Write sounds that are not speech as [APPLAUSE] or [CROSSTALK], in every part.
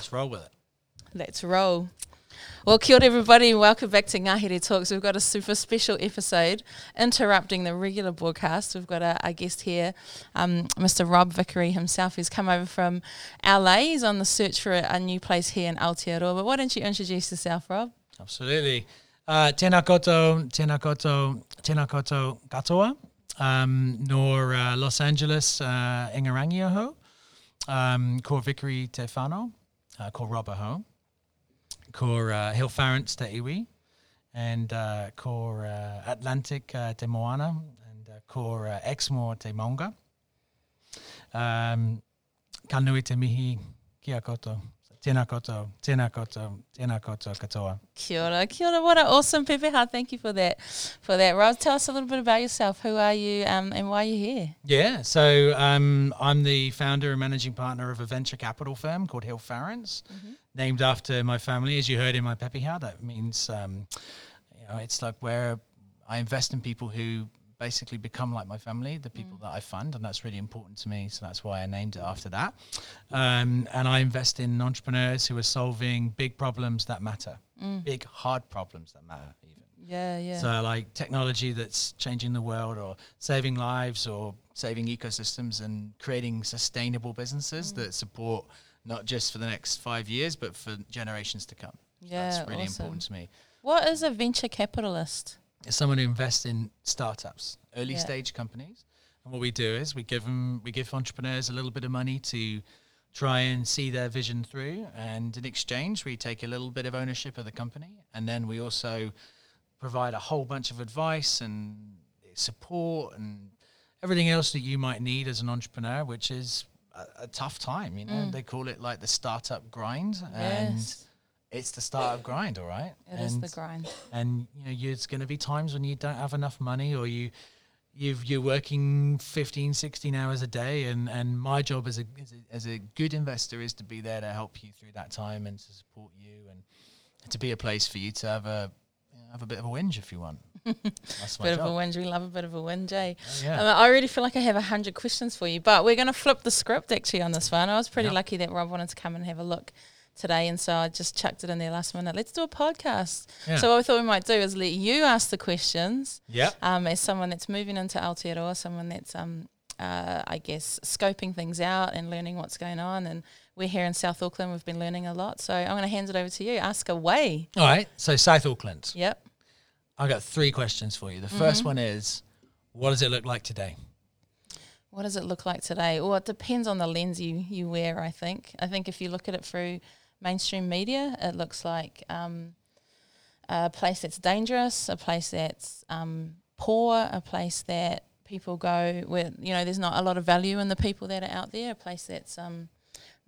Let's roll with it. Let's roll. Well, kia ora everybody, welcome back to Ngahere Talks. We've got a super special episode interrupting the regular broadcast. We've got a, a guest here, um, Mr. Rob Vickery himself, who's come over from LA. He's on the search for a, a new place here in Aotearoa. But why don't you introduce yourself, Rob? Absolutely. Uh, tēnā koto, tēnā koto, tēnā koto katoa, um, nor uh, Los Angeles, uh, Ingarangi aho, um, ko Vickery te whānau, uh, ko Rob aho, ko uh, Hill Farrance te iwi, and uh, uh, Atlantic uh, te moana, and uh, uh, Exmoor te maunga. Um, te mihi kia koto. Tēnā koto, tēnā koto, tēnā koto katoa. Kia ora, kia ora. What an awesome pepeha. Thank you for that. For that, Rob. Tell us a little bit about yourself. Who are you um, and why are you here? Yeah, so um, I'm the founder and managing partner of a venture capital firm called Hill Farrance, named after my family. As you heard in my pepeha, that means um, you know it's like where I invest in people who basically become like my family, the people mm. that I fund, and that's really important to me. So that's why I named it after that. Um, and I invest in entrepreneurs who are solving big problems that matter, mm. big hard problems that matter, even. Yeah, yeah. So like technology that's changing the world or saving lives or saving ecosystems and creating sustainable businesses mm. that support not just for the next five years but for generations to come. yeah, that's really awesome. important to me. What is a venture capitalist? It's someone who invests in startups, early Yeah. stage companies. And what we do is we give them, we give entrepreneurs a little bit of money to try and see their vision through. And in exchange, we take a little bit of ownership of the company. And then we also provide a whole bunch of advice and support and everything else that you might need as an entrepreneur, which is a, a tough time. You know, they call it like the startup grind. And Mm. Yes. It's the start of grind, all right? It is the And- grind. and you know there's going to be times when you don't have enough money or you you've, you're working 15 16 hours a day and and my job as a, as a as a good investor is to be there to help you through that time and to support you and to be a place for you to have a you know, have a bit of a whinge if you want [LAUGHS] that's my Bit job of a whinge. We love a bit of a whinge, eh? yeah. Um, I already feel like I have a hundred questions for you, but we're going to flip the script actually on this one. I was pretty Yeah. lucky that Rob wanted to come and have a look today, and so I just chucked it in there last minute. Let's do a podcast. Yeah. So what we thought we might do is let you ask the questions yeah um, as someone that's moving into Aotearoa, someone that's, um, uh, I guess, scoping things out and learning what's going on. And we're here in South Auckland. We've been learning a lot. So I'm going to hand it over to you. Ask away. all right so south auckland Yep. i've got three questions for you the 1st one is what does it look like today What does it look like today? Well, it depends on the lens you, you wear, I think. I think if you look at it through mainstream media, it looks like um, a place that's dangerous, a place that's um, poor, a place that people go where, you know, there's not a lot of value in the people that are out there, a place that's um,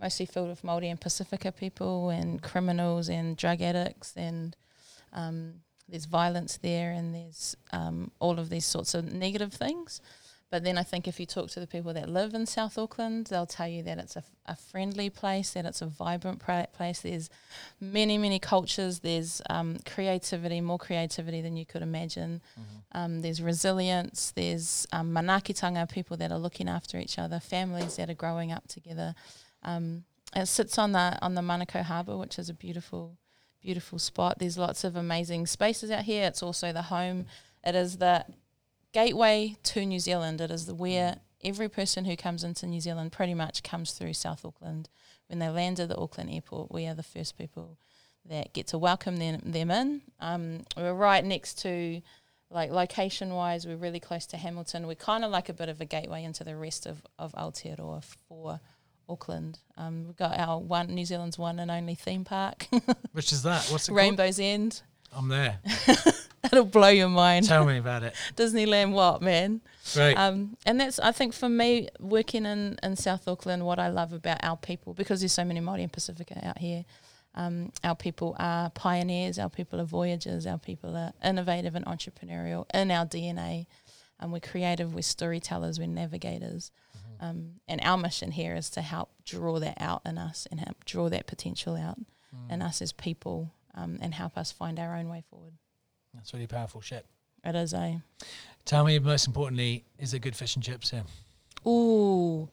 mostly filled with Māori and Pacifica people and criminals and drug addicts and um, there's violence there and there's um, all of these sorts of negative things. But then I think if you talk to the people that live in South Auckland, they'll tell you that it's a, a friendly place, that it's a vibrant place. There's many, many cultures. There's um, creativity, more creativity than you could imagine. Um, there's resilience. There's um, manaakitanga, people that are looking after each other, families that are growing up together. Um, it sits on the on the Manukau Harbour, which is a beautiful, beautiful spot. There's lots of amazing spaces out here. It's also the home. It is the gateway to New Zealand. It is the where every person who comes into New Zealand pretty much comes through South Auckland. When they land at the Auckland airport, we are the first people that get to welcome them, them in. Um, we're right next to, like location wise, we're really close to Hamilton. We're kind of like a bit of a gateway into the rest of, of Aotearoa for Auckland. Um, we've got our one New Zealand's one and only theme park, [LAUGHS] which is that what's it [LAUGHS] called Rainbow's End. i'm there [LAUGHS] [LAUGHS] It'll blow your mind. tell me about it [LAUGHS] Disneyland, what man? right Um, and that's I think for me working in, in South Auckland, what I love about our people because there's so many Māori and Pacifica out here. Um, our people are pioneers. Our people are voyagers. Our people are innovative and entrepreneurial in our DNA. And we're creative. We're storytellers. We're navigators. Um, and our mission here is to help draw that out in us and help draw that potential out in us as people um, and help us find our own way forward. That's really powerful shit It is a Tell me, most importantly, is there good fish and chips here? ooh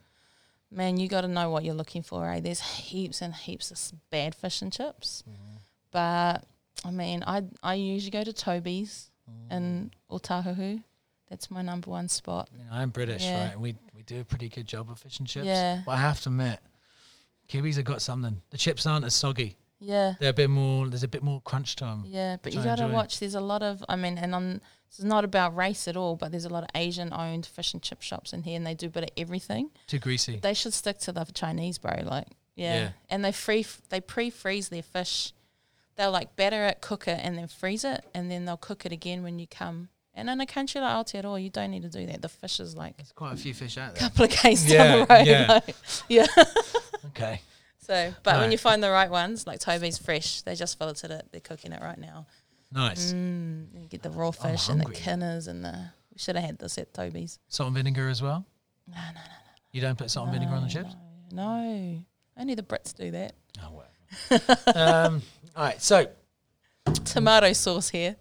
man, you got to know what you're looking for. Eh? There's heaps and heaps of bad fish and chips, Mm-hmm. but I mean, I I usually go to Toby's Mm. in Otahuhu. That's my number one spot. You know, I'm British, Yeah. right? We we do a pretty good job of fish and chips. Yeah. But I have to admit, Kiwis have got something. The chips aren't as soggy. Yeah, They're a bit more. There's a bit more crunch time. yeah, but you I got to enjoy. watch. There's a lot of, I mean, and on this is not about race at all, but there's a lot of Asian-owned fish and chip shops in here, and they do a bit of everything. Too greasy. They should stick to the Chinese, bro. Like, yeah, Yeah. and they free they pre-freeze their fish. They'll like batter it, cook it, and then freeze it, and then they'll cook it again when you come. And in a country like Aotearoa, you don't need to do that. The fish is like There's quite a few fish out a there. couple of k's Yeah, down the road. yeah. like, yeah. [LAUGHS] Okay. So, but when you find the right ones, like Toby's fresh, they just filleted it. They're cooking it right now. Nice. Mm, you get the raw fish and the kinners and the. We should have had this at Toby's. Salt and vinegar as well. No, no, no. No. You don't put salt and vinegar on the chips. No, no. only the Brits do that. Oh whatever. um, all right. So Tomato sauce here.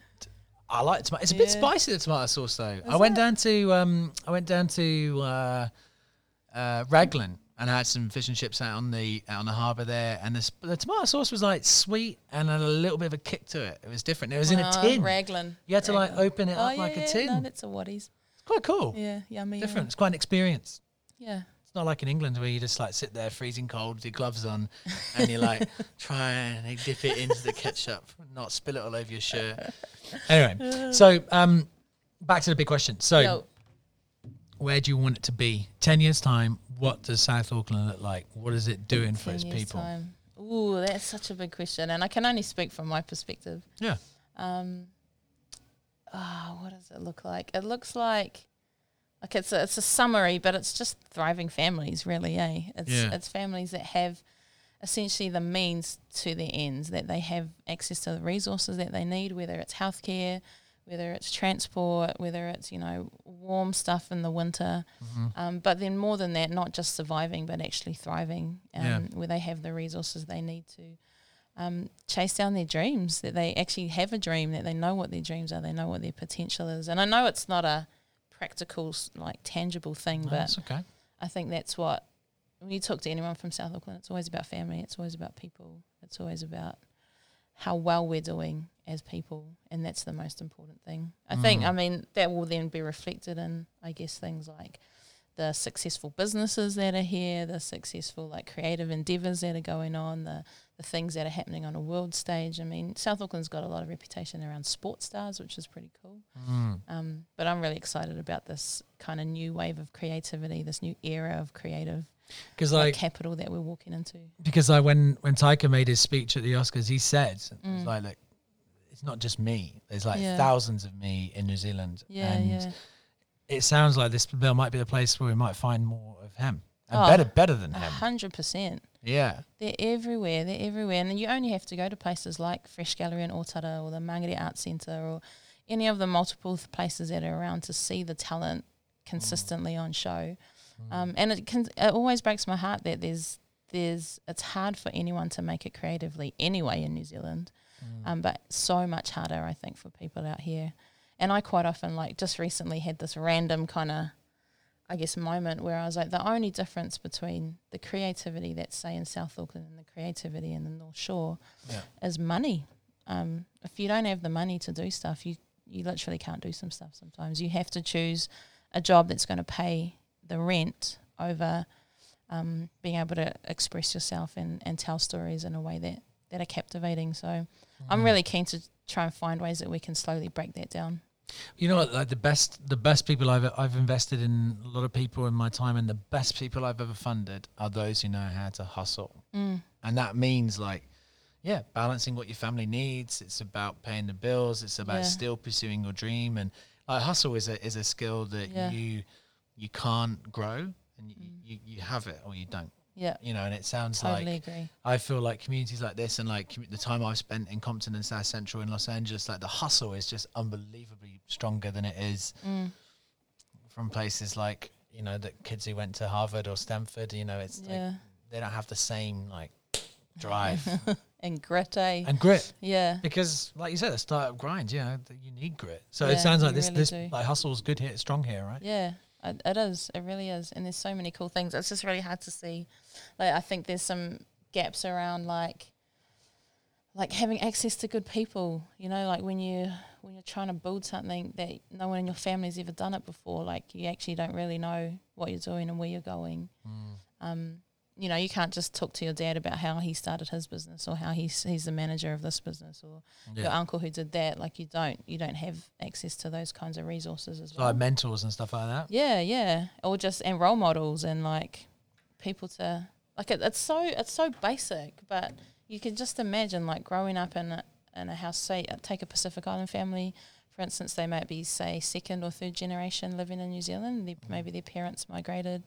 I like tomato. It's a bit spicy the tomato sauce though. I went it? down to um, I went down to uh, uh, Raglan and I had some fish and chips out on the out on the harbour there, and the, the tomato sauce was like sweet and had a little bit of a kick to it. It was different. It was in a Ah, tin. Raglan. You had to like open it Oh, up yeah, like a yeah, tin. No, that's a Wattie's. it's quite cool. Yeah, yummy. Different. It's quite an experience. Yeah. It's not like in England where you just like sit there freezing cold with your gloves on and you like [LAUGHS] try and dip it into the ketchup, not spill it all over your shirt. [LAUGHS] Anyway, so um, back to the big question. So, where do you want it to be? 10 years' time, what does South Auckland look like? What is it doing for its people? Time. Ooh, that's such a big question, and I can only speak from my perspective. Yeah. Um, ah, what does it look like? It looks like, like it's a, it's a summary, but it's just thriving families, really. Eh? It's Yeah. it's families that have essentially the means to their ends, that they have access to the resources that they need, whether it's healthcare, whether it's transport, whether it's you know warm stuff in the winter, Mm-hmm. um, but then more than that, not just surviving, but actually thriving, um, Yeah. where they have the resources they need to um, chase down their dreams, that they actually have a dream, that they know what their dreams are, they know what their potential is. And I know it's not a practical, like tangible thing, No, but that's okay. I think that's what, when you talk to anyone from South Auckland, it's always about family, it's always about people, it's always about how well we're doing as people. And that's the most important thing. I think, I mean, that will then be reflected in, I guess, things like the successful businesses that are here, the successful like creative endeavors that are going on, the the things that are happening on a world stage. I mean, South Auckland's got a lot of reputation around sports stars, which is pretty cool. Mm. Um, but I'm really excited about this kind of new wave of creativity, this new era of creative Because like, like, capital that we're walking into. because like when when Taika made his speech at the Oscars, he said, "It's Mm. like, look, it's not just me. There's like Yeah. thousands of me in New Zealand, Yeah, and yeah. it sounds like this bill might be the place where we might find more of him and Oh, better, better than him. hundred percent. Yeah, They're everywhere. They're everywhere, and you only have to go to places like Fresh Gallery in Otara or the Mangere Art Centre or any of the multiple places that are around to see the talent consistently on show. Um, and it can it always breaks my heart that there's there's it's hard for anyone to make it creatively anyway in New Zealand, um, but so much harder I think for people out here. And I quite often like just recently had this random kind of I guess moment where I was like the only difference between the creativity that's say in South Auckland and the creativity in the North Shore Yeah. is money. Um, if you don't have the money to do stuff, you you literally can't do some stuff. Sometimes you have to choose a job that's going to pay the rent over um, being able to express yourself and, and tell stories in a way that, that are captivating. So I'm really keen to try and find ways that we can slowly break that down. You know? Like the best, the best people I've I've invested in a lot of people in my time, and the best people I've ever funded are those who know how to hustle, Mm. and that means like, yeah, balancing what your family needs. It's about paying the bills. It's about Yeah. still pursuing your dream, and like hustle is a is a skill that Yeah. you you can't grow, and you, Mm. you you have it or you don't. Yeah, You know, and it sounds totally like agree. I feel like communities like this and like the time I've spent in Compton and South Central in Los Angeles, like the hustle is just unbelievably stronger than it is Mm. from places like you know the kids who went to Harvard or Stanford. You know, it's like they don't have the same like drive [LAUGHS] And grit, eh? and grit yeah. because, like you said, the startup grind. You know, you need grit. So Yeah, it sounds like this really this do. like hustle's good here, strong here, right? Yeah. It, it is. It really is. And there's so many cool things. It's just really hard to see. Like I think there's some gaps around like like having access to good people. You know, like when you when you're trying to build something that no one in your family's ever done it before, like you actually don't really know what you're doing and where you're going. Um, you know, you can't just talk to your dad about how he started his business or how he's he's the manager of this business or your uncle who did that. Like you don't you don't have access to those kinds of resources as So well. like mentors and stuff like that. Yeah, yeah, or just and role models and like people to like it, it's so it's so basic, but you can just imagine like growing up in a, in a house. Say, uh, take a Pacific Island family, for instance, they might be say second or third generation living in New Zealand. They, maybe their parents migrated,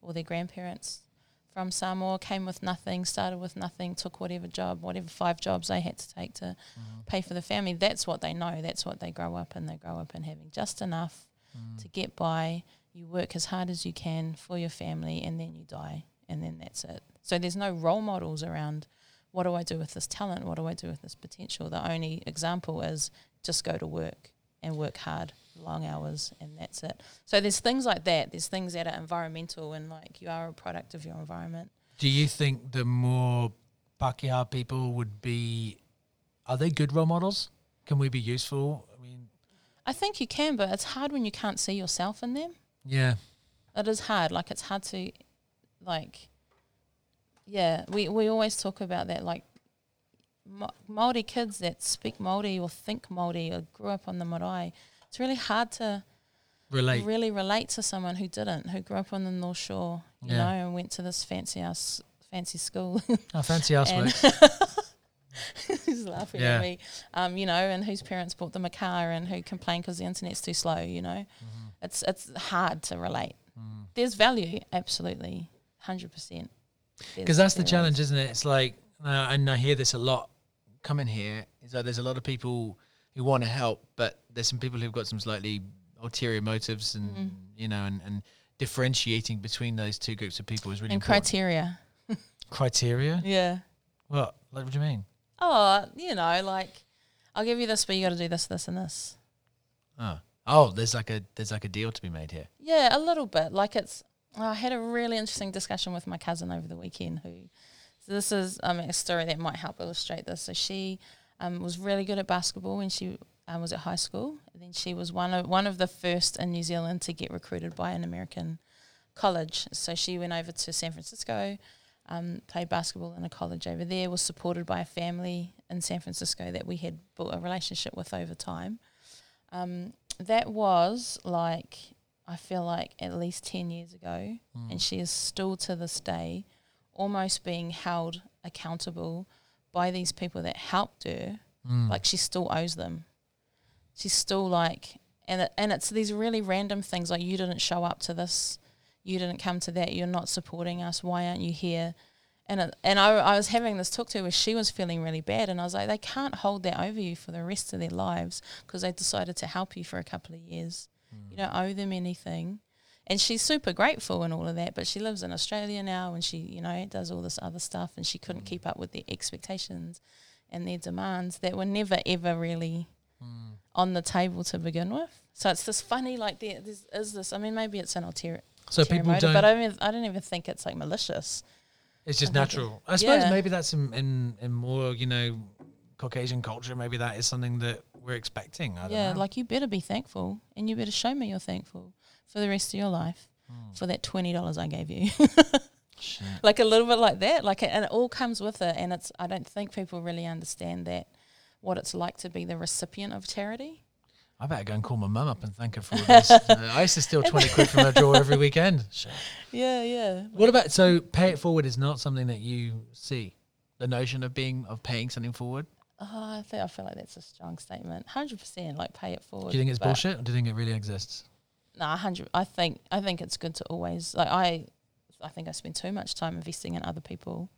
or their grandparents from Samoa came with nothing, started with nothing, took whatever job, whatever five jobs they had to take to mm-hmm. pay for the family. That's what they know. That's what they grow up in. They grow up in having just enough mm. to get by. You work as hard as you can for your family, and then you die, and then that's it. So there's no role models around. What do I do with this talent? What do I do with this potential? The only example is just go to work and work hard, long hours, and that's it. So there's things like that. There's things that are environmental, and like you are a product of your environment. Do you think the more Pakeha people would be, are they good role models? Can we be useful? I mean, I think you can, but it's hard when you can't see yourself in them. yeah, it is hard. Like it's hard to, like, yeah. We we always talk about that. Like, Ma- Maori kids that speak Maori or think Maori or grew up on the marae. It's really hard to relate. really relate to someone who didn't, who grew up on the North Shore, you Yeah. know, and went to this fancy house, fancy school. [LAUGHS] Oh, fancy works. [LAUGHS] who's laughing Yeah. at me, um, you know, and whose parents bought them a car and who complained because the internet's too slow, you know. Mm-hmm. It's it's hard to relate. Mm. There's value, absolutely, hundred percent. Because that's the challenge, isn't it? It's like, uh, and I hear this a lot coming here, is that there's a lot of people who want to help, but there's some people who've got some slightly ulterior motives and, Mm. you know, and, and differentiating between those two groups of people is really And important. criteria, Criteria? [LAUGHS] yeah. What? Like, what do you mean? Oh, you know, like I'll give you this, but you got to do this, this, and this. Oh. Oh, there's like a there's like a deal to be made here. Yeah, a little bit. Like it's. I had a really interesting discussion with my cousin over the weekend. Who, so this is um, a story that might help illustrate this. So she um, was really good at basketball when she um, was at high school. And then she was one of one of the first in New Zealand to get recruited by an American college. So she went over to San Francisco, um, played basketball in a college over there. Was supported by a family in San Francisco that we had built a relationship with over time. Um, that was like I feel like at least 10 years ago, and she is still to this day almost being held accountable by these people that helped her. Mm. Like she still owes them. She's still like, and it, and it's these really random things like you didn't show up to this, you didn't come to that, you're not supporting us. Why aren't you here? And it, and I, I was having this talk to her where she was feeling really bad, and I was like, they can't hold that over you for the rest of their lives because they decided to help you for a couple of years. You don't owe them anything. And she's super grateful and all of that, but she lives in Australia now and she, you know, does all this other stuff and she couldn't keep up with their expectations and their demands that were never ever really hmm. on the table to begin with. So it's this funny, like there's, this. I mean, maybe it's an ulterior, So ulterior people motive, don't. but I mean, I don't even think it's like malicious. it's just I think it- natural. I suppose yeah. maybe that's in, in in more you know Caucasian culture. Maybe that is something that we're expecting. I don't yeah, know. like you better be thankful and you better show me you're thankful for the rest of your life Hmm. for that twenty dollars I gave you. [LAUGHS] Like a little bit like that like and it all comes with it and it's i don't think people really understand that what it's like to be the recipient of charity I better go and call my mum up and thank her for all [LAUGHS] this. Uh, I used to steal twenty quid from her drawer every weekend. [LAUGHS] Shit. yeah yeah What about so pay it forward is not something that you see the notion of being of paying something forward. oh i think i feel like that's a strong statement 100% like pay it forward Do you think it's bullshit, or do you think it really exists? No 100 i think i think it's good to always like i i think i spend too much time investing in other people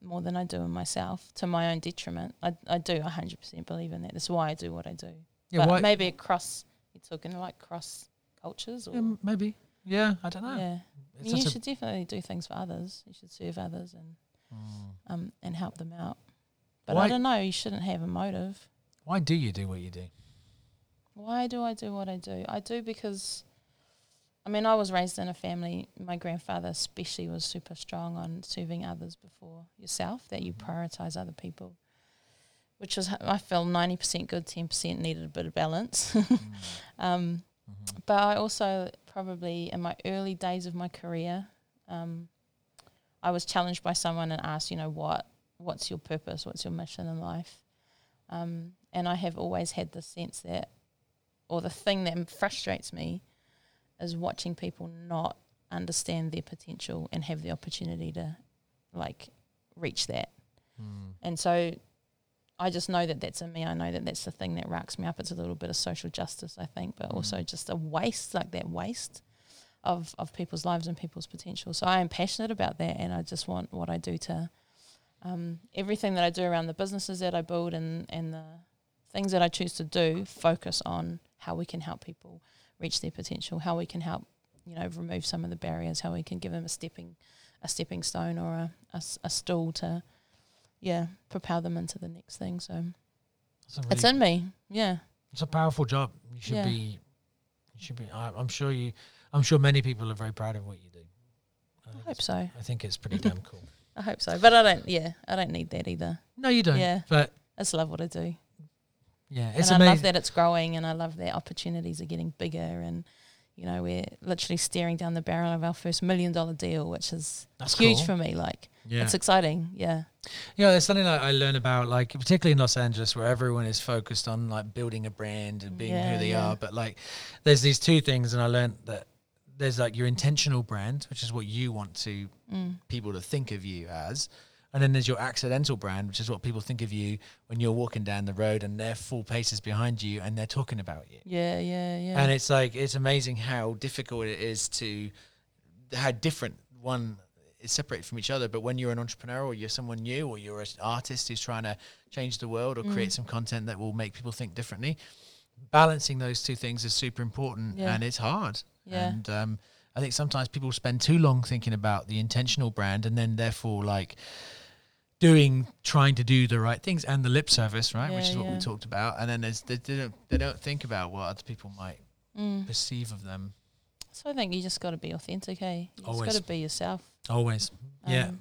more than i do in myself to my own detriment i, I do 100% believe in that that's why i do what i do Yeah, but maybe across you're talking like cross cultures or Yeah, maybe. Yeah, I don't know. yeah It's you should definitely do things for others. You should serve others and um and help them out. But Why- I don't know. You shouldn't have a motive. Why do you do what you do? Why do I do what I do? I do because I mean, I was raised in a family. My grandfather, especially, was super strong on serving others before yourself. That you prioritize other people, which is I feel ninety percent good, ten percent needed a bit of balance. [LAUGHS] um, Mm-hmm. but I also probably in my early days of my career, um, I was challenged by someone and asked, you know, what what's your purpose? What's your mission in life? Um, and I have always had the sense that, or the thing that frustrates me, is watching people not understand their potential and have the opportunity to, like, reach that. Mm. And so I just know that that's in me. I know that that's the thing that racks me up. It's a little bit of social justice, I think, but also Mm. just a waste, like that waste of, of people's lives and people's potential. So I am passionate about that, and I just want what I do to um, everything that I do around the businesses that I build and, and the things that I choose to do focus on how we can help people reach their potential, how we can help, you know, remove some of the barriers, how we can give them a stepping a stepping stone or a, a s- a stool to, yeah, propel them into the next thing. So It's, it's in me. Yeah. it's a powerful job. You should Yeah. be. You should be. I, I'm sure you. I'm sure many people are very proud of what you do. I, I hope so. I think it's pretty damn cool. [LAUGHS] I hope so. But I don't, yeah, I don't need that either. No, you don't. Yeah. But I just love what I do. Yeah, it's and I love that it's growing and I love that opportunities are getting bigger and, you know, we're literally staring down the barrel of our first million dollar deal, which is That's huge cool. for me. Like, Yeah. it's exciting. Yeah. Yeah, there's something I learn about, like particularly in Los Angeles, where everyone is focused on like building a brand and being Yeah, who they yeah. are. But like, there's these two things, and I learned that there's like your intentional brand, which is what you want to Mm. people to think of you as, and then there's your accidental brand, which is what people think of you when you're walking down the road and they're full paces behind you and they're talking about you. Yeah. Yeah. Yeah. And it's like it's amazing how difficult it is to how different one is separated from each other. But when you're an entrepreneur or you're someone new or you're an artist who's trying to change the world or Mm. create some content that will make people think differently, balancing those two things is super important Yeah. and it's hard. Yeah. And um, I think sometimes people spend too long thinking about the intentional brand and then therefore like doing trying to do the right things and the lip service right which is what we talked about and then there's they, they don't they don't think about what other people might Mm. perceive of them So I think you just got to be authentic, hey? You just Always. got to be yourself. always yeah Um,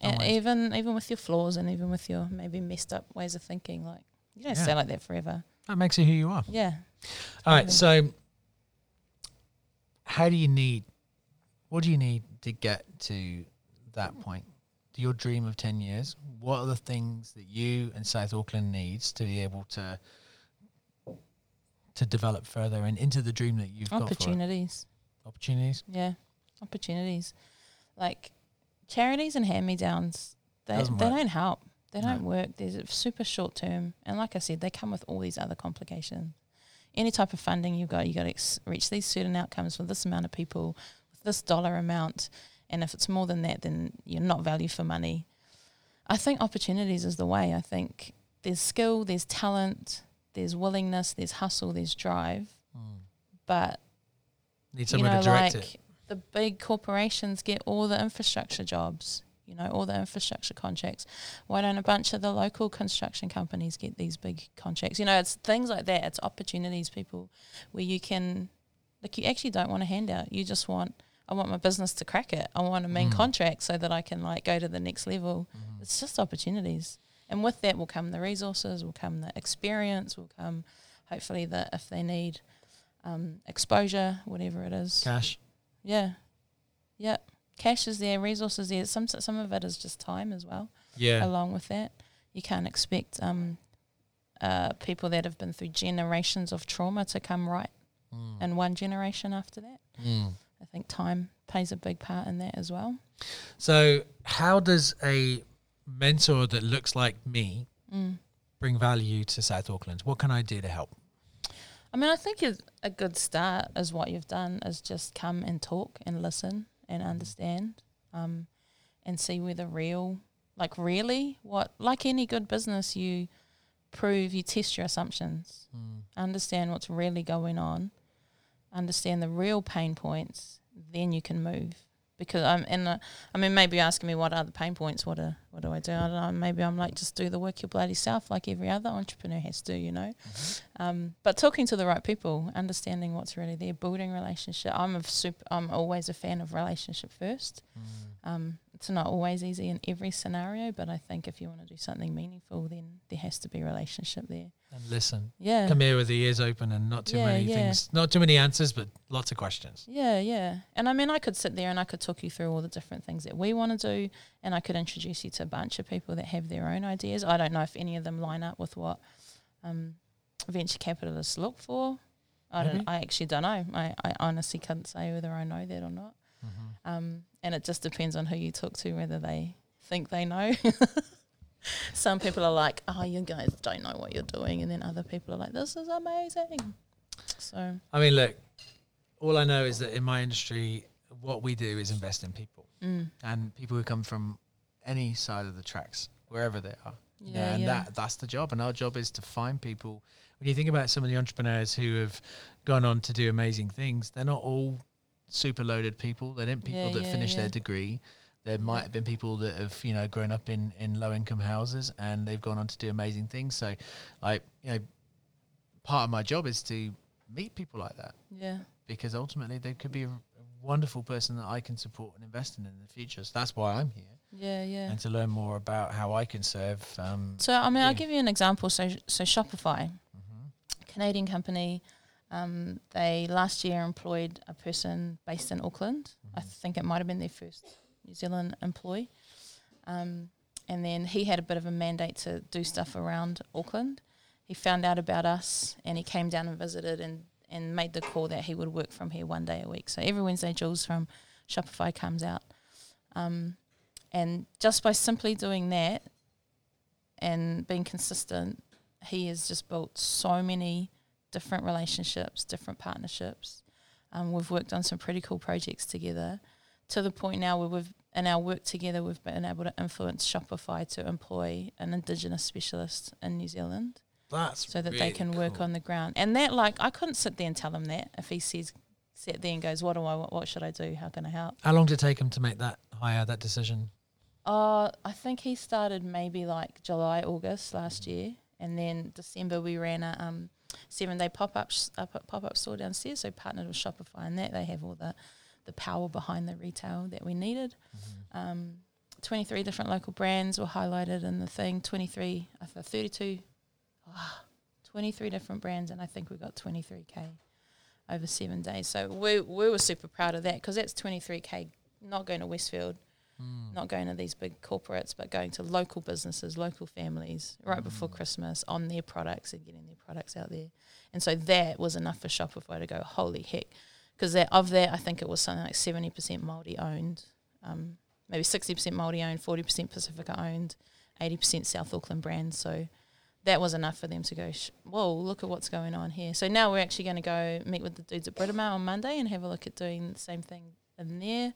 and Always. even even with your flaws and even with your maybe messed up ways of thinking, like you don't Yeah. stay like that forever. that makes you who you are Yeah. all right so how do you need what do you need to get to that point to your dream of 10 years what are the things that you and south auckland needs to be able to to develop further and into the dream that you've got? Opportunities. opportunities Yeah. Opportunities. Like charities and hand me downs, they Doesn't they work. don't help. They No. don't work. They're super short term. And like I said, they come with all these other complications. Any type of funding you've got, you've got to ex- reach these certain outcomes for this amount of people, with this dollar amount. And if it's more than that, then you're not value for money. I think opportunities is the way. I think there's skill, there's talent, there's willingness, there's hustle, there's drive. Hmm. But need you know, to direct like it the big corporations get all the infrastructure jobs, you know, all the infrastructure contracts. Why don't a bunch of the local construction companies get these big contracts? You know, it's things like that. It's opportunities, people, where you can, like, you actually don't want a handout. You just want, I want my business to crack it. I want a main Mm. contract so that I can, like, go to the next level. Mm-hmm. It's just opportunities. And with that will come the resources, will come the experience, will come, hopefully, the if they need um, exposure, whatever it is. cash Yeah. Yeah. Cash is there, resources there. Some some of it is just time as well. yeah Along with that, you can't expect um, uh, people that have been through generations of trauma to come right Mm. in one generation after that. Mm. I think time plays a big part in that as well. so how does a mentor that looks like me Mm. bring value to south auckland? What can i do to help? I mean, I think a good start is what you've done is just come and talk and listen and understand, um, and see where the real, like really, what like any good business, you prove, you test your assumptions, understand what's really going on, understand the real pain points, then you can move. because I'm and uh, I mean maybe you're asking me what are the pain points what are what do I do? I don't know maybe I'm like just do the work your bloody self like every other entrepreneur has to you know? Um, but talking to the right people understanding what's really there building relationship I'm a super I'm always a fan of relationship first. Um, it's not always easy in every scenario but I think if you want to do something meaningful then there has to be a relationship there And listen. yeah Come here with the ears open and not too Yeah, many yeah. things, not too many answers, but lots of questions. Yeah, yeah. And I mean, I could sit there and I could talk you through all the different things that we want to do, and I could introduce you to a bunch of people that have their own ideas. I don't know if any of them line up with what um, venture capitalists look for. I don't. I actually don't know. I, I honestly can't say whether I know that or not. Mm-hmm. Um, and it just depends on who you talk to, whether they think they know. [LAUGHS] Some people are like, "Oh, you guys don't know what you're doing," and then other people are like, "This is amazing." So, I mean, look, all I know is that in my industry, what we do is invest in people mm, and people who come from any side of the tracks, wherever they are. know, yeah, and yeah. that that's the job. And our job is to find people. When you think about some of the entrepreneurs who have gone on to do amazing things, they're not all super loaded people. They didn't people Yeah, that yeah, finish yeah. their degree. There might have been people that have, you know, grown up in, in low income houses and they've gone on to do amazing things. So like, you know, part of my job is to meet people like that yeah. because ultimately they could be a, a wonderful person that I can support and invest in in the future. So that's why I'm here Yeah, yeah. and to learn more about how I can serve. Um, So I mean. I'll give you an example. So so Shopify, mhm. Canadian company, um, they last year employed a person based in Auckland. I Mm-hmm. think it might have been their first New Zealand employee. Um, and then he had a bit of a mandate to do stuff around Auckland. He found out about us and he came down and visited and, and made the call that he would work from here one day a week. So every Wednesday, Jules from Shopify comes out. Um, and just by simply doing that and being consistent, he has just built so many different relationships, different partnerships. Um, we've worked on some pretty cool projects together to the point now where we've, in our work together, we've been able to influence Shopify to employ an Indigenous specialist in New Zealand That's so that they really can work on the ground. And that, like, I couldn't sit there and tell him that if he says, sat there and goes, What do I, what, what should I do? How can I help? How long did it take him to make that hire, that decision? Uh, I think he started maybe like July, August last year, and then December we ran a um, seven day pop up uh, pop up store downstairs. So partnered with Shopify, and that they have all the the power behind the retail that we needed. Um, Twenty three different local brands were highlighted in the thing. Twenty three, I thought thirty two. ah, 23 different brands, and I think we got 23k over seven days. So we we were super proud of that because that's 23k not going to Westfield, Mm. not going to these big corporates, but going to local businesses, local families, right before Mm. Christmas on their products and getting their products out there. And so that was enough for Shopify to go, holy heck. Because of that, I think it was something like 70% Māori owned, um, maybe 60% Māori owned, 40% Pacifica owned, 80% South Auckland brands. So that was enough for them to go, "Sh- whoa, look at what's going on here. So now we're actually going to go meet with the dudes at Britomart on Monday and have a look at doing the same thing in there.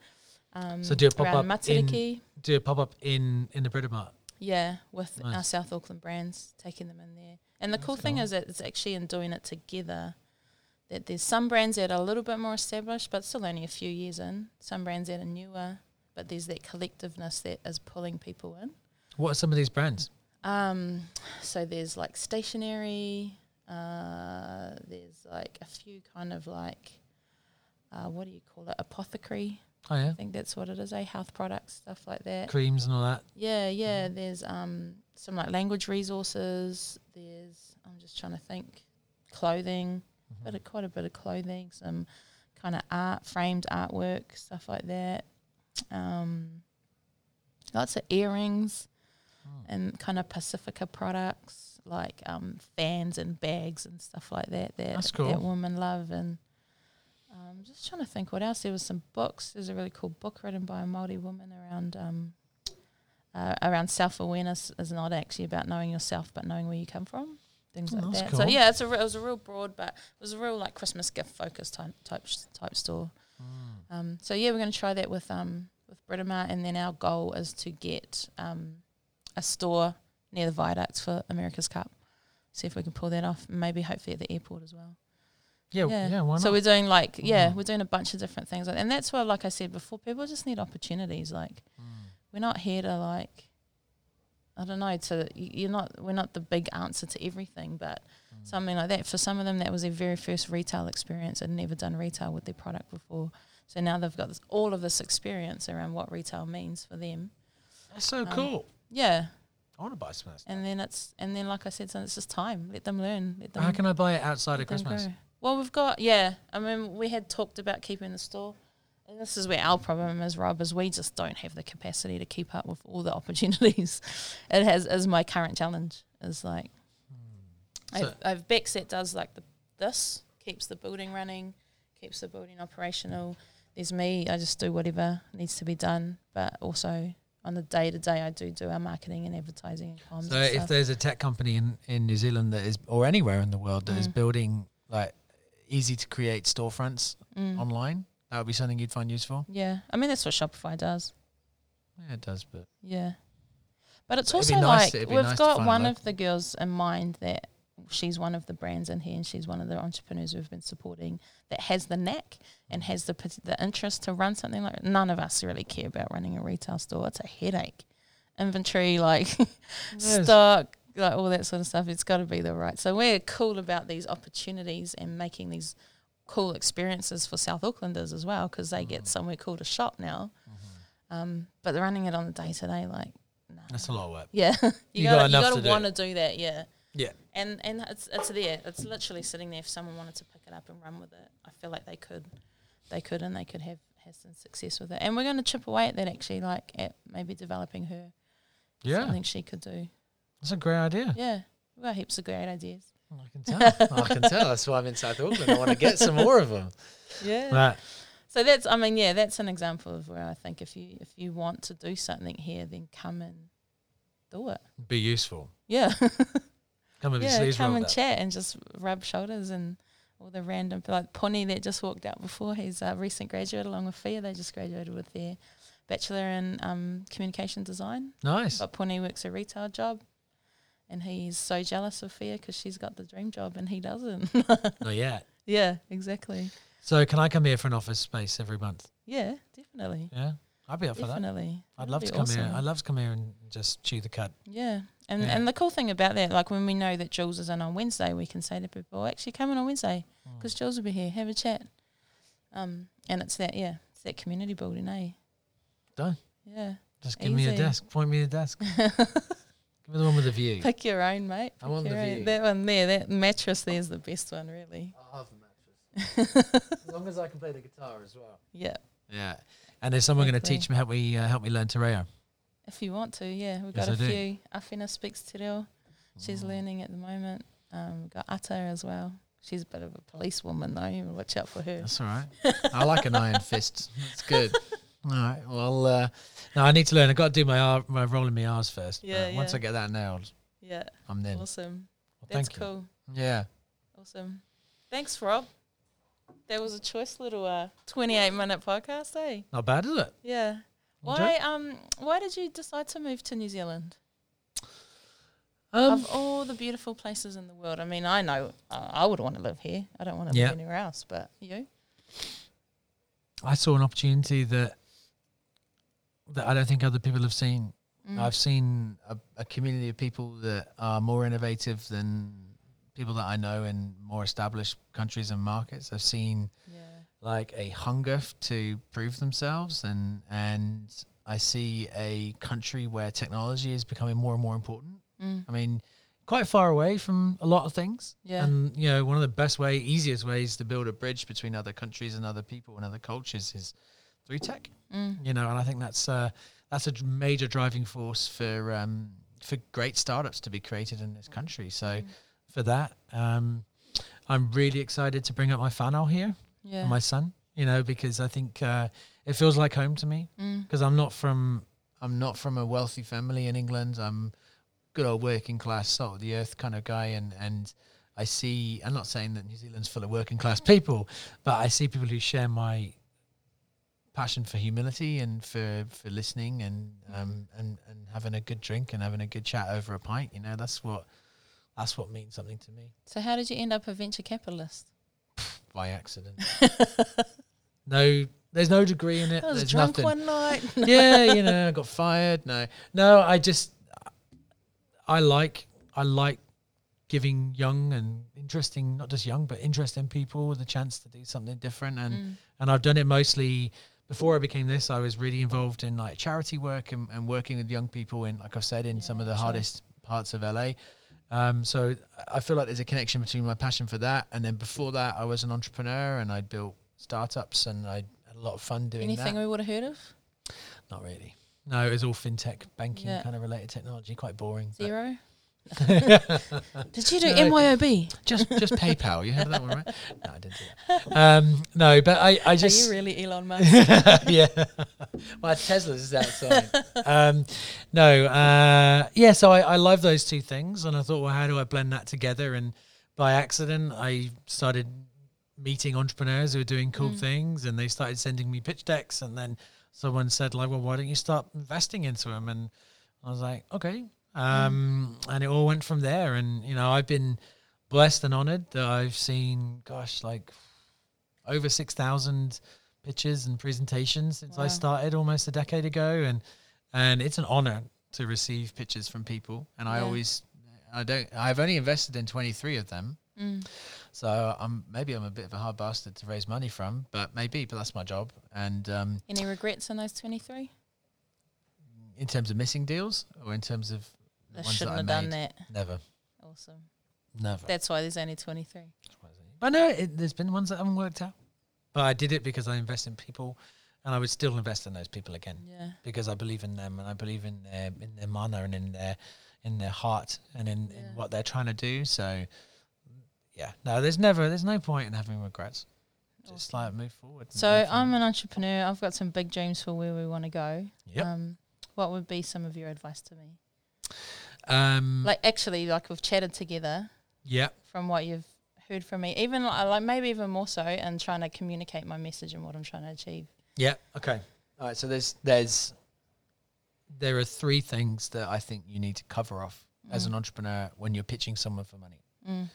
Um, So do a pop-up in- Do a pop up in in the Britomart. Yeah, with our South Auckland brands, taking them in there. And the That's cool thing cool. is that it's actually in doing it together. That there's some brands that are a little bit more established, but still only a few years in. Some brands that are newer, but there's that collectiveness that is pulling people in. What are some of these brands? Um, so there's like stationery. Uh, there's like a few kind of like, uh, what do you call it? Apothecary. Oh yeah, I think that's what it is. Eh? Health products, stuff like that. creams and all that. Yeah, yeah. There's um some like language resources. There's I'm just trying to think, clothing, but a, quite a bit of clothing, some kind of art, framed artwork, stuff like that. Um, lots of earrings Mm. and kind of Pacifica products like um fans and bags and stuff like that. That That's cool. that women love and. Um, just trying to think what else. There was some books. There's a really cool book written by a Māori woman around um, uh, around self awareness is not actually about knowing yourself, but knowing where you come from. Things Oh, like that. So yeah, it's a re- it was a real broad, but it was a real like Christmas gift focused type type type store. Mm. Um, so yeah, we're going to try that with um with Britomart, and then our goal is to get um a store near the viaducts for America's Cup. See if we can pull that off. Maybe hopefully at the airport as well. Yeah, yeah, why not? So we're doing like yeah, Mm. we're doing a bunch of different things, and that's why, like I said before, people just need opportunities. Like Mm. we're not here to like, I don't know, to you're not we're not the big answer to everything, but Mm. something like that. For some of them, that was their very first retail experience. They'd never done retail with their product before, so now they've got this, all of this experience around what retail means for them. That's so Um, cool. Yeah, I want to buy some of that and then it's and then like I said, so it's just time. Let them learn. Let them How can I buy it outside of Christmas? grow. Well, we've got yeah. I mean, we had talked about keeping the store, and this is where our problem is, Rob, is we just don't have the capacity to keep up with all the [LAUGHS] opportunities. it has is my current challenge. Is like, So- I've, I've does like the this keeps the building running, keeps the building operational. There's me. I just do whatever needs to be done, but also. On the day to day, I do do our marketing and advertising and comms. So and if there's a tech company in, in New Zealand that is, or anywhere in the world that is Mm. building like easy to create storefronts Mm. online, that would be something you'd find useful. yeah, I mean that's what Shopify does. Yeah, it does, but Yeah. But it's It'd also nice- like we've nice got one local. of the girls in mind that she's one of the brands in here and she's one of the entrepreneurs we've been supporting that has the knack and has the the interest to run something like none of us really care about running a retail store. It's a headache. Inventory, like [LAUGHS] stock, like all that sort of stuff. It's got to be the right. So we're cool about these opportunities and making these cool experiences for South Aucklanders as well because they Mm. get somewhere cool to shop now. Um, but they're running it on the day to day, like, nah. that's a lot of work. [LAUGHS] Yeah, [LAUGHS] you, You gotta, got you gotta want to do that. Yeah, Yeah. and and it's it's there. It's literally sitting there. If someone wanted to pick it up and run with it, I feel like they could, they could, and they could have have some success with it. And we're going to chip away at that actually, like at maybe developing her Yeah, something she could do. That's a great idea. Yeah, we've got heaps of great ideas. I can tell. I can tell. That's why I'm in South Auckland. I want to get some more of them. Yeah. Right. So that's I mean yeah, that's an example of where I think if you if you want to do something here, then come and do it. Be useful. Yeah. Come your yeah, come and up. chat and just rub shoulders and all the random like Pony that just walked out before. He's a recent graduate along with Fia. They just graduated with their bachelor in um, communication design. Nice. But Pony works a retail job, and he's so jealous of Fia because she's got the dream job and he doesn't. [LAUGHS] Not yet. yeah, exactly. So can I come here for an office space every month? Yeah, definitely, Yeah, I'd be up for that. definitely. I'd That'd love to come here. I'd love to come here and just chew the cud. Yeah. And Yeah. and the cool thing about that, like when we know that Jules is in on Wednesday, we can say to people, actually come in on Wednesday Mm. because Jules will be here, have a chat. Um, and it's that, yeah, it's that community building, eh? Done. Yeah. Just give me a desk. Point me a desk. [LAUGHS] give me the one with the view. Pick your own, mate. I want the own. view. That one there, that mattress there is the best one, really. I have a [LAUGHS] mattress. as long as I can play the guitar as well. Yeah. Yeah. And is someone going to teach me help me uh, help me learn te reo. If you want to, yeah. We've Yes, got I a do. few. Afina speaks te reo. She's learning at the moment. Um, we've got Ata as well. She's a bit of a policewoman, though. You watch out for her. That's all right. I like an iron fist. It's good. [LAUGHS] All right. Well, uh, no, I need to learn. I've got to do my R, my rolling my R's first. Yeah, Uh, Once. I get that nailed, Yeah. I'm in. Well, Awesome. thank That's you. cool. Yeah. Awesome. Thanks, Rob. That was a choice little uh, 28 minute podcast, eh? Not bad, is it? Yeah. Why um why did you decide to move to New Zealand? Um, of all the beautiful places in the world, I mean, I know uh, I would want to live here. I don't want to Yeah. live anywhere else, but you? I saw an opportunity that that I don't think other people have seen. Mm. I've seen a, a community of people that are more innovative than people that I know in more established countries and markets. I've seen yeah. like a hunger f- to prove themselves and and I see a country where technology is becoming more and more important. Mm. I mean, quite far away from a lot of things. Yeah. And you know, one of the best way, easiest ways to build a bridge between other countries and other people and other cultures is through tech. Mm. You know, and I think that's uh, that's a major driving force for um, for great startups to be created in this country. So Mm. for that, um, I'm really excited to bring up my whānau here, Yeah. and my son. You know, because I think uh, it feels like home to me mm. because I'm not from I'm not from a wealthy family in England. I'm good old working class, salt of the earth kind of guy, and and I see. I'm not saying that New Zealand's full of working class people, but I see people who share my passion for humility and for for listening and um and and having a good drink and having a good chat over a pint. You know, that's what that's what means something to me. So how did you end up a venture capitalist? by accident. [LAUGHS] no, there's no degree in it. I was there's drunk nothing. one night. [LAUGHS] yeah, you know, I got fired. No, no, I just, I like, I like giving young and interesting, not just young, but interesting people the chance to do something different. And Mm. and I've done it mostly. Before I became this, I was really involved in like charity work and, and working with young people in, like I've said, in some of the sure. hardest parts of LA. Um, so I feel like there's a connection between my passion for that, and then before that, I was an entrepreneur and I built startups and I had a lot of fun doing Anything that. we would have heard of? Not really. No, it was all fintech, banking Yeah. kind of related technology, quite boring. Zero. [LAUGHS] Did you do No. MYOB? just just PayPal. You heard that one, right? [LAUGHS] No, I didn't do that. Um, no, but I, I Are just you really Elon [LAUGHS] Musk? yeah. Well, Tesla's is outside. um, no, uh, yeah. So I, I love those two things, and I thought, well, how do I blend that together? And by accident, I started meeting entrepreneurs who were doing cool things, and they started sending me pitch decks, and then someone said, like, well, why don't you start investing into them? And I was like, okay. Um, and it all went from there. And you know, I've been blessed and honored that I've seen, gosh, like over six thousand pitches and presentations since I started almost a decade ago, and and it's an honor to receive pitches from people. And I always, I don't, I've only invested in twenty three of them, Mm. so I'm maybe I'm a bit of a hard bastard to raise money from, but maybe, but that's my job. And um, Any regrets in those 23? in terms of missing deals, or in terms of I ones shouldn't that I have done made, that. never, Awesome. never. That's why there's only 23. I know it, there's been ones that haven't worked out. But I did it because I invest in people, and I would still invest in those people again Yeah. because I believe in them and I believe in their in their manner and in their in their heart and in, Yeah. in what they're trying to do. So yeah, no, there's never there's no point in having regrets. Just like move forward. and So from I'm an entrepreneur. I've got some big dreams for where we want to go. Yep. Um, what would be some of your advice to me? Um Like actually, like we've chatted together yeah. from what you've heard from me, even li- like maybe even more so, and trying to communicate my message and what I'm trying to achieve. Yeah. Okay. All right. So there's there's there are three things that I think you need to cover off as an entrepreneur when you're pitching someone for money. Mm.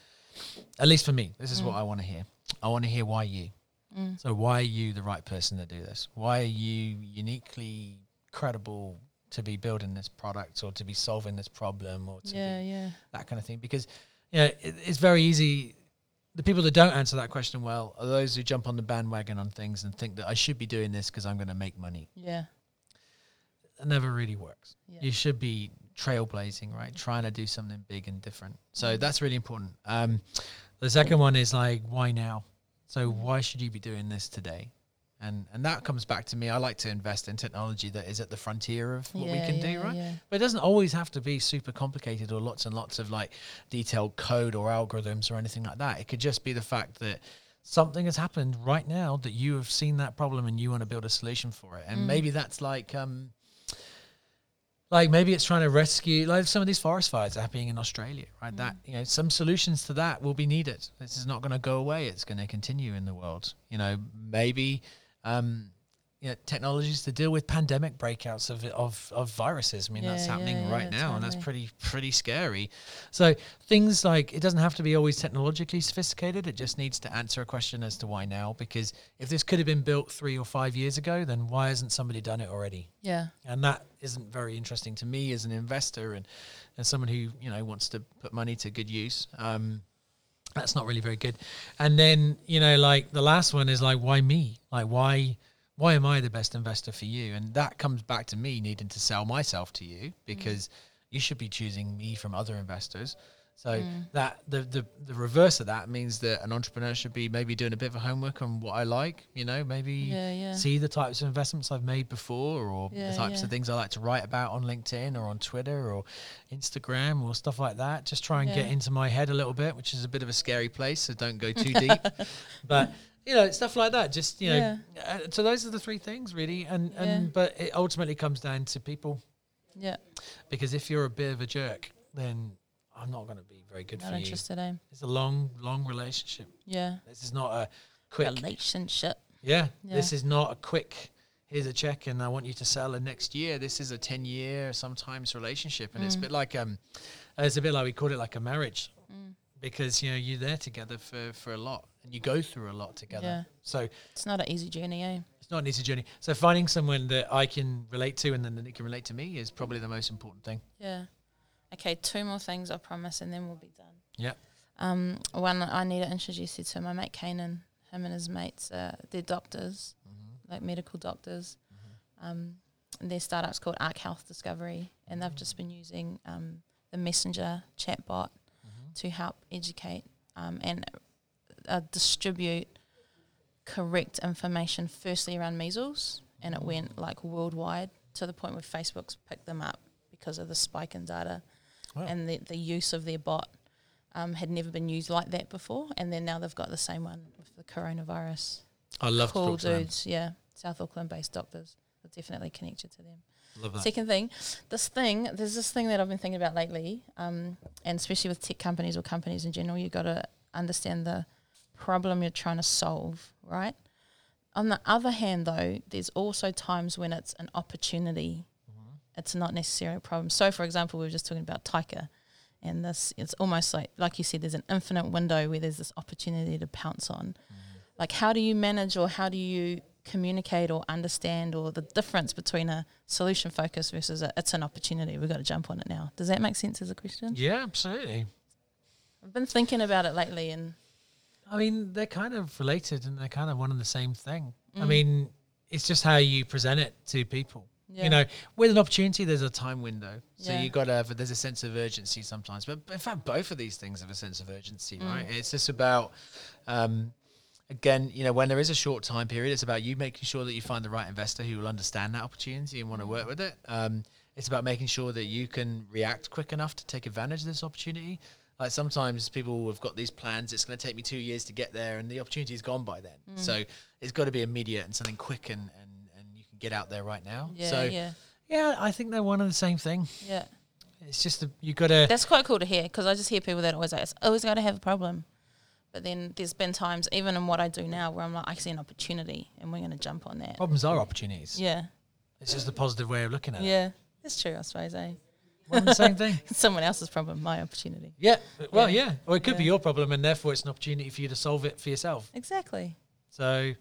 At least for me, this is Mm. what I want to hear. I want to hear why you. Mm. So why are you the right person to do this? Why are you uniquely credible to be building this product or to be solving this problem or to Yeah, yeah, that kind of thing? Because yeah, it, it's very easy. The people that don't answer that question well are those who jump on the bandwagon on things and think that I should be doing this because I'm going to make money. yeah, That never really works. yeah. You should be trailblazing, right? Trying to do something big and different. So Mm. that's really important. Um, the second one is like, why now? So Mm. why should you be doing this today? And and that comes back to me. I like to invest in technology that is at the frontier of what we Yeah, can do, right? Yeah. But it doesn't always have to be super complicated or lots and lots of like detailed code or algorithms or anything like that. It could just be the fact that something has happened right now that you have seen that problem and you want to build a solution for it. And Mm. maybe that's like um like maybe it's trying to rescue like some of these forest fires happening in Australia, right? That you know, some solutions to that will be needed. This is not going to go away. It's going to continue in the world. You know, maybe um, you know, technologies to deal with pandemic breakouts of of, of viruses. I mean, that's happening yeah, right yeah, now, and that's pretty pretty scary. So things like it doesn't have to be always technologically sophisticated. It just needs to answer a question as to why now. Because if this could have been built three or five years ago, then why hasn't somebody done it already? Yeah. and that isn't very interesting to me as an investor and as someone who you know wants to put money to good use um that's not really very good. And then you know like the last one is like why me? Like why why am i the best investor for you? And that comes back to me needing to sell myself to you mm. because you should be choosing me from other investors so that the, the the reverse of that means that an entrepreneur should be maybe doing a bit of homework on what I like, you know, maybe Yeah, yeah. see the types of investments I've made before or Yeah, the types of things I like to write about on LinkedIn or on Twitter or Instagram or stuff like that. Just try and get into my head a little bit, which is a bit of a scary place, so don't go too deep. [LAUGHS] But you know, stuff like that. Just you know, uh, so those are the three things really, and and but it ultimately comes down to people Yeah. because if you're a bit of a jerk, then I'm not going to be very good Not for you. Not interested in. It's a long, long relationship. Yeah. This is not a quick. Relationship. Yeah, Yeah. this is not a quick. Here's a check, and I want you to sell it next year. This is a ten-year, sometimes relationship, and it's a Mm. bit like um, it's a bit like we call it like a marriage, Mm. because you know you're there together for for a lot. and you go through a lot together. Yeah. So It's not an easy journey, eh? it's not an easy journey. So finding someone that I can relate to and then that can relate to me is probably the most important thing. Yeah. Okay, two more things I promise, and then we'll be done. Yeah. Um, one I need to introduce you to my mate Kanan. Him and his mates, uh, they're doctors, like medical doctors. Um, and their startup's called Arc Health Discovery, and they've just been using um, the Messenger chatbot to help educate um, and uh, distribute correct information. Firstly, around measles, and it went like worldwide to the point where Facebook's picked them up because of the spike in data Wow. and the, the use of their bot um, had never been used like that before. And then now they've got the same one with the coronavirus. I love cool to talk to them. dudes, yeah. South Auckland based doctors. I'll definitely connected to them. Love that. Second thing, this thing, there's this thing that I've been thinking about lately, um, and especially with tech companies or companies in general, you've got to understand the problem you're trying to solve, right? On the other hand, though, there's also times when it's an opportunity. It's not necessarily a problem. So, for example, we were just talking about Taika, and this it's almost like, like you said, there's an infinite window where there's this opportunity to pounce on. Like, how do you manage or how do you communicate or understand or the difference between a solution focus versus a, it's an opportunity. We've got to jump on it now. Does that make sense as a question? Yeah, absolutely. I've been thinking about it lately and I mean, they're kind of related and they're kind of one and the same thing. I Mm. mean, it's just how you present it to people. Yeah. You know, with an opportunity, there's a time window. So Yeah. you got to have, there's a sense of urgency sometimes. But in fact, both of these things have a sense of urgency, Mm. right? It's just about, um, again, you know, when there is a short time period, it's about you making sure that you find the right investor who will understand that opportunity and want to work with it. Um, it's about making sure that you can react quick enough to take advantage of this opportunity. Like sometimes people have got these plans, it's going to take me two years to get there, and the opportunity's gone by then. Mm. So it's got to be immediate and something quick and, and, can get out there right now. yeah, so yeah, yeah, I think they're one and the same thing. yeah. It's just you got to. That's quite cool to hear because I just hear people that always like, it's always got to have a problem. But then there's been times, even in what I do now, where I'm like, I see an opportunity and we're going to jump on that. Problems are opportunities. Yeah, It's just a positive way of looking at it. yeah. That's true, I suppose, eh? One the same thing. [LAUGHS] Someone else's problem, my opportunity. Yeah. Well, Yeah. yeah. Or it could be your problem, and therefore it's an opportunity for you to solve it for yourself. Exactly. So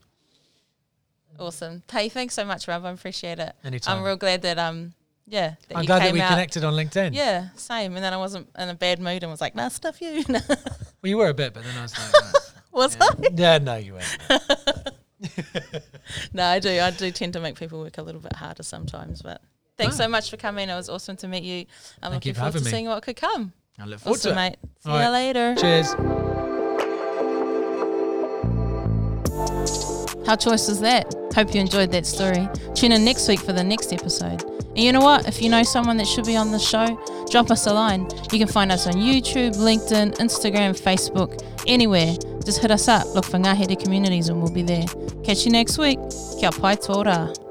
Awesome. Hey, thanks so much, Rob. I appreciate it. anytime. I'm real glad that, um, yeah, that I'm you glad that we out. connected on LinkedIn. Yeah, same. And then I wasn't in a bad mood and was like, nah, stuff you. [LAUGHS] Well, you were a bit, but then I was like, [LAUGHS] was no. I? yeah. yeah, no, you weren't. [LAUGHS] No, I do. I do tend to make people work a little bit harder sometimes. But thanks Ah. so much for coming. It was awesome to meet you. I'm Thank you looking for forward to me. seeing what could come. I look forward Awesome, to it. mate. See All you right. later. Cheers. How choice is that? Hope you enjoyed that story. Tune in next week for the next episode. And you know what? If you know someone that should be on the show, drop us a line. You can find us on YouTube, LinkedIn, Instagram, Facebook, anywhere. Just hit us up. Look for Ngāhere Communities and we'll be there. Catch you next week. Kia pai tō.